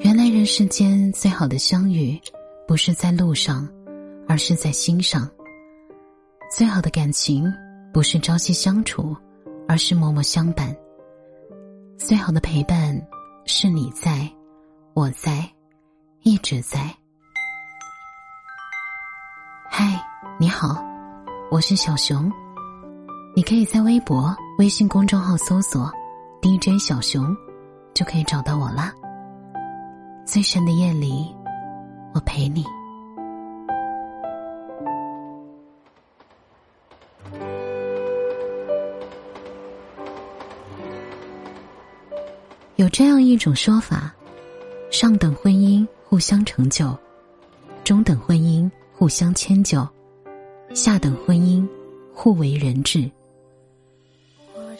原来人世间最好的相遇，不是在路上，而是在心上。最好的感情，不是朝夕相处，而是默默相伴。最好的陪伴，是你在，我在，一直在。嗨，你好，我是小熊。你可以在微博、微信公众号搜索 “DJ 小熊”，就可以找到我啦。最深的夜里，我陪你。有这样一种说法：上等婚姻互相成就，中等婚姻互相迁就，下等婚姻互为人质。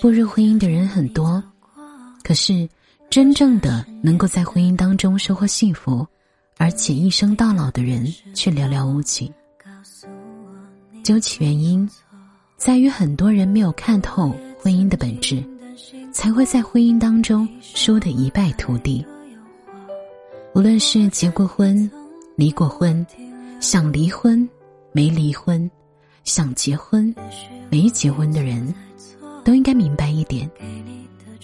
步入婚姻的人很多，可是。真正的能够在婚姻当中收获幸福，而且一生到老的人却寥寥无几。究其原因，在于很多人没有看透婚姻的本质，才会在婚姻当中输得一败涂地。无论是结过婚、离过婚、想离婚、没离婚、想结婚、没结婚的人，都应该明白一点：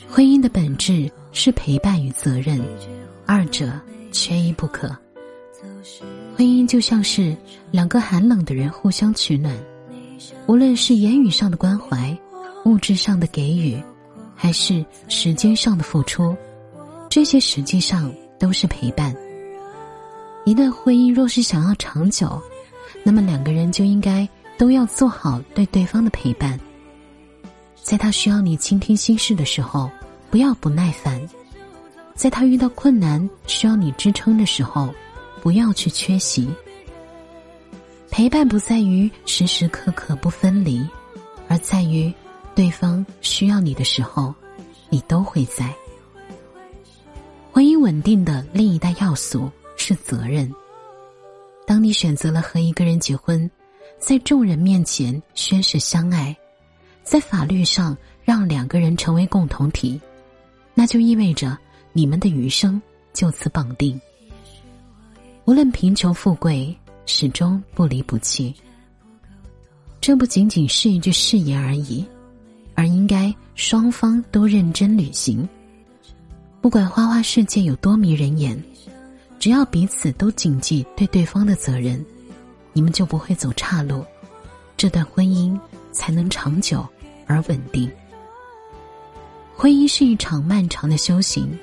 婚姻的本质。是陪伴与责任，二者缺一不可。婚姻就像是两个寒冷的人互相取暖，无论是言语上的关怀、物质上的给予，还是时间上的付出，这些实际上都是陪伴。一段婚姻若是想要长久，那么两个人就应该都要做好对对方的陪伴，在他需要你倾听心事的时候。不要不耐烦，在他遇到困难需要你支撑的时候，不要去缺席。陪伴不在于时时刻刻不分离，而在于对方需要你的时候，你都会在。婚姻稳定的另一大要素是责任。当你选择了和一个人结婚，在众人面前宣誓相爱，在法律上让两个人成为共同体。那就意味着你们的余生就此绑定，无论贫穷富贵，始终不离不弃。这不仅仅是一句誓言而已，而应该双方都认真履行。不管花花世界有多迷人眼，只要彼此都谨记对对方的责任，你们就不会走岔路，这段婚姻才能长久而稳定。婚姻是一场漫长的修行，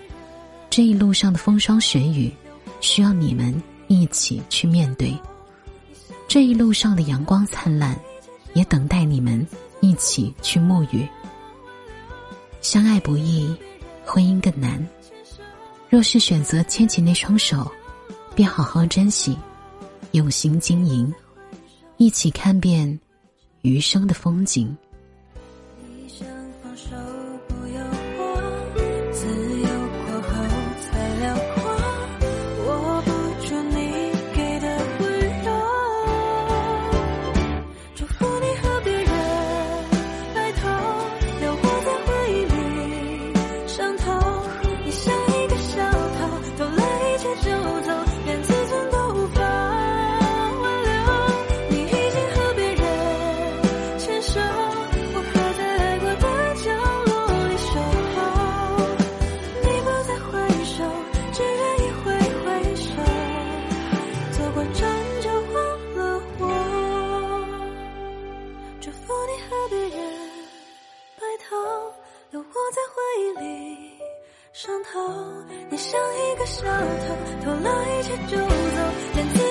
这一路上的风霜雪雨，需要你们一起去面对；这一路上的阳光灿烂，也等待你们一起去沐浴。相爱不易，婚姻更难。若是选择牵起那双手，便好好珍惜，用心经营，一起看遍余生的风景。上头，你像一个小偷，偷了一切就走，连自